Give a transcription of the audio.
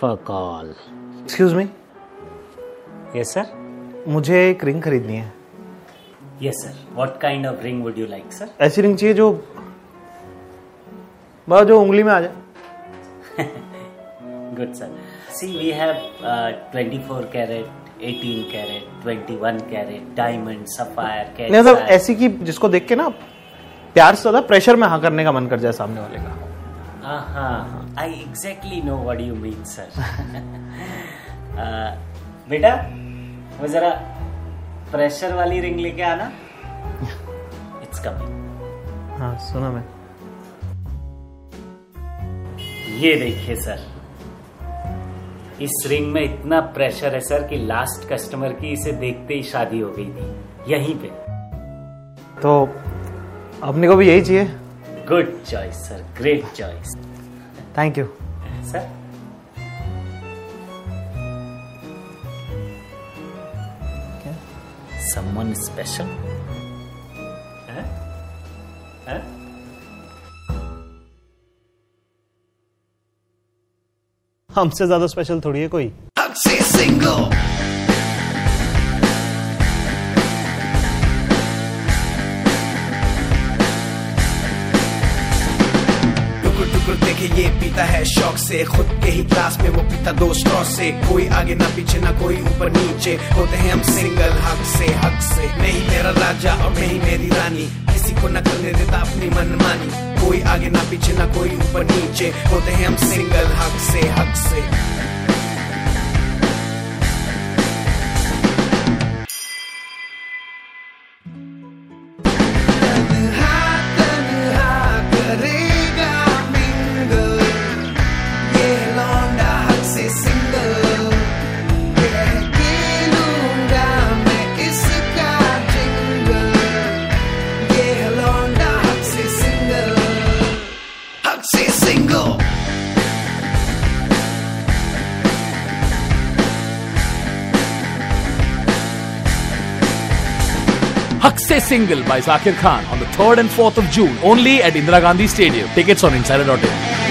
Fuck all excuse me yes sir मुझे एक ring खरीदनी है। Yes sir what kind of ring would you like sir ऐसी ring चाहिए जो बस जो उंगली में आ जाए। Good sir see we have 24 carat 18 carat 21 carat diamond sapphire नहीं मतलब ऐसी की जिसको देख के ना प्यार से ज़्यादा प्रेशर में हाँ करने का मन कर जाए सामने वाले का। हाँ I exactly know what you mean sir बेटा वो जरा प्रेशर वाली रिंग लेके आना। इट्स कमिंग हाँ सुना मैं। ये देखिए सर इस रिंग में इतना प्रेशर है सर कि लास्ट कस्टमर की इसे देखते ही शादी हो गई थी। यहीं पे। तो अपने को भी यही चाहिए? Good choice sir great choice thank you sir someone special? Huh? Huh? हमसे ज़्यादा स्पेशल थोड़ी है कोई? टुकुर टुकुर ये पीता है शौक से। खुद के ही क्लास में वो पीता दो स्ट्रॉ से। कोई आगे ना पीछे, ना कोई ऊपर नीचे। होते हैं हम सिंगल हक से हक से। नहीं मेरा राजा और नहीं मेरी रानी। किसी को न करने देता, अपनी मनमानी। कोई आगे ना पीछे, ना कोई ऊपर नीचे। होते हैं हम सिंगल हक से हक से। Haq Se Single by Zakir Khan on the 3rd and 4th of June only at Indira Gandhi Stadium. Tickets on insider.in.